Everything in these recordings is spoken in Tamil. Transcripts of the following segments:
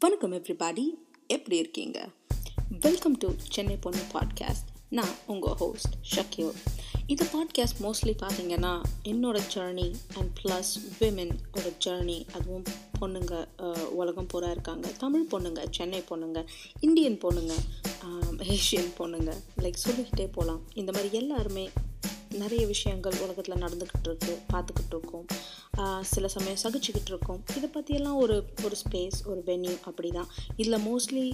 வணக்கம் எவ்ரிபாடி எப்படி இருக்கீங்க? வெல்கம் டு சென்னை பொண்ணு பாட்காஸ்ட் நான் உங்கள் ஹோஸ்ட் ஷக்யூர் இந்த பாட்காஸ்ட் மோஸ்ட்லி பார்த்தீங்கன்னா என்னோட ஜேர்னி அண்ட் ப்ளஸ் விமெனோட ஜேர்னி அதுவும் பொண்ணுங்க உலகம் பூரா இருக்காங்க. தமிழ் பொண்ணுங்க சென்னை பொண்ணுங்க இந்தியன் பொண்ணுங்க ஏஷியன் பொண்ணுங்க. லைக் சொல்லிக்கிட்டே போகலாம் இந்த மாதிரி எல்லாருமே நிறைய விஷயங்கள் உலகத்தில் நடந்துக்கிட்டு இருக்கு பார்த்துக்கிட்டு இருக்கோம் சில சமயம் சகிச்சுக்கிட்டு இருக்கோம் இதை பற்றியெல்லாம் ஒரு ஒரு ஸ்பேஸ் ஒரு வென்யூ அப்படி தான் இதில் மோஸ்ட்லி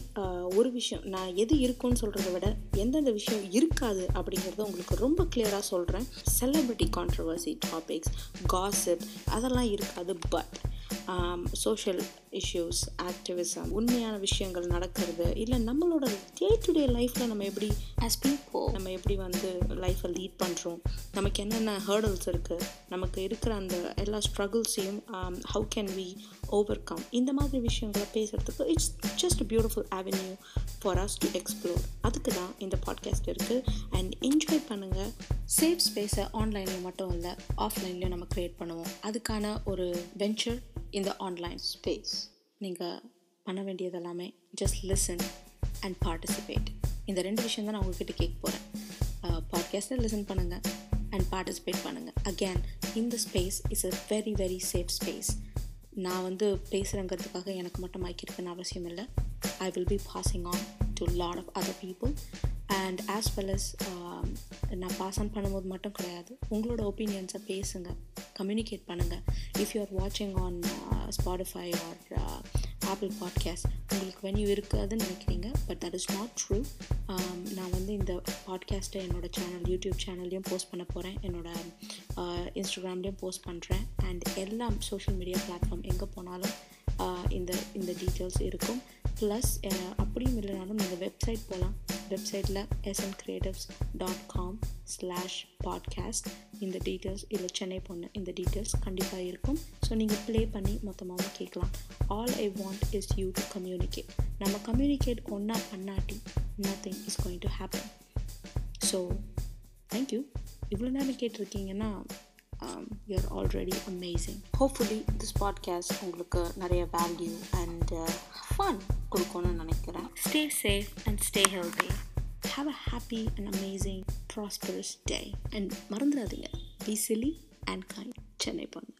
ஒரு விஷயம் நான் எது இருக்குன்னு சொல்கிறத விட எந்தெந்த விஷயம் இருக்காது அப்படிங்கிறத உங்களுக்கு ரொம்ப கிளியராக சொல்கிறேன் செலிப்ரிட்டி கான்ட்ரவர்சி டாபிக்ஸ் காசிப் அதெல்லாம் இருக்காது பட் சோஷியல் இஷ்யூஸ் ஆக்டிவிசம் உண்மையான விஷயங்கள் நடக்கிறது. இல்லை நம்மளோட டே டு டே லைஃப்பில் நம்ம எப்படி ஆஸ் people. நம்ம எப்படி வந்து லைஃப்பை லீட் பண்ணுறோம் நமக்கு என்னென்ன ஹேர்டல்ஸ் இருக்குது நமக்கு இருக்கிற அந்த எல்லா ஸ்ட்ரகிள்ஸையும் how can we overcome இந்த மாதிரி விஷயங்களை பேசுகிறதுக்கு it's just beautiful avenue for us to explore அதுக்கு தான் இந்த பாட்காஸ்ட் இருக்குது அண்ட் என்ஜாய் பண்ணுங்கள் சேஃப் ஸ்பேஸை ஆன்லைனில் மட்டும் இல்லை ஆஃப்லைன்லேயும் நம்ம க்ரியேட் பண்ணுவோம். அதுக்கான ஒரு வெஞ்சர் இந்த ஆன்லைன் ஸ்பேஸ் நீங்கள் பண்ண வேண்டியது எல்லாமே ஜஸ்ட் லிசன் அண்ட் பார்ட்டிசிபேட் இந்த ரெண்டு விஷயம் தான் நான் உங்ககிட்ட கேட்க போகிறேன் பாட்காஸ்ட்டை லிசன் பண்ணுங்கள் அண்ட் பார்ட்டிசிபேட் பண்ணுங்கள் அகேன் இந்த space is a very very safe space நான் வந்து பேசுகிறேங்கிறதுக்காக எனக்கு மட்டும் மைக் இருக்குன்னு அவசியம் இல்லை. I will be passing on to lot of other people and as well as நான் பாஸ் ஆன் பண்ணும்போது மட்டும் கிடையாது. உங்களோட ஒப்பீனியன்ஸை பேசுங்கள் கம்யூனிகேட் பண்ணுங்கள் இஃப் யூ ஆர் வாட்சிங் on Spotify or Apple podcast உங்களுக்கு வென்யூ இருக்காதுன்னு நினைக்கிறீங்க but that is not true நான் வந்து இந்த பாட்காஸ்ட்டை என்னோட சேனல் யூடியூப் சேனல்லையும் போஸ்ட் பண்ண போகிறேன் என்னோட uh, இன்ஸ்டாகிராம்லேயும் போஸ்ட் பண்ணுறேன் அண்ட் எல்லா சோஷியல் மீடியா பிளாட்ஃபார்ம் எங்கே போனாலும் uh, இந்த இந்த டீட்டெயில்ஸ் இருக்கும். ப்ளஸ் uh, அப்படியும் இல்லைனாலும் நீங்கள் வெப்சைட் போகலாம் வெப்சைட்டில் S N creatives dot com slash podcast இந்த டீட்டெயில்ஸ் இல்லை சென்னை பொண்ணு இந்த டீட்டெயில்ஸ் கண்டிப்பாக இருக்கும். ஸோ நீங்கள் ப்ளே பண்ணி மொத்தமாகவும் கேட்கலாம். All I want is you to communicate நம்ம கம்யூனிகேட் ஒன்றா பண்ணாட்டி nothing is going to happen so thank you இவ்வளோ நேரம் கேட்டிருக்கீங்கன்னா you are already amazing hopefully this podcast உங்களுக்கு நிறைய வேல்யூ அண்ட் ஃபன் கொடுக்கும்னு நினைக்கிறேன். Stay safe and stay healthy have a happy and amazing prosperous day and மறந்துடாதீங்க be silly and kind Chennai பொண்ணு.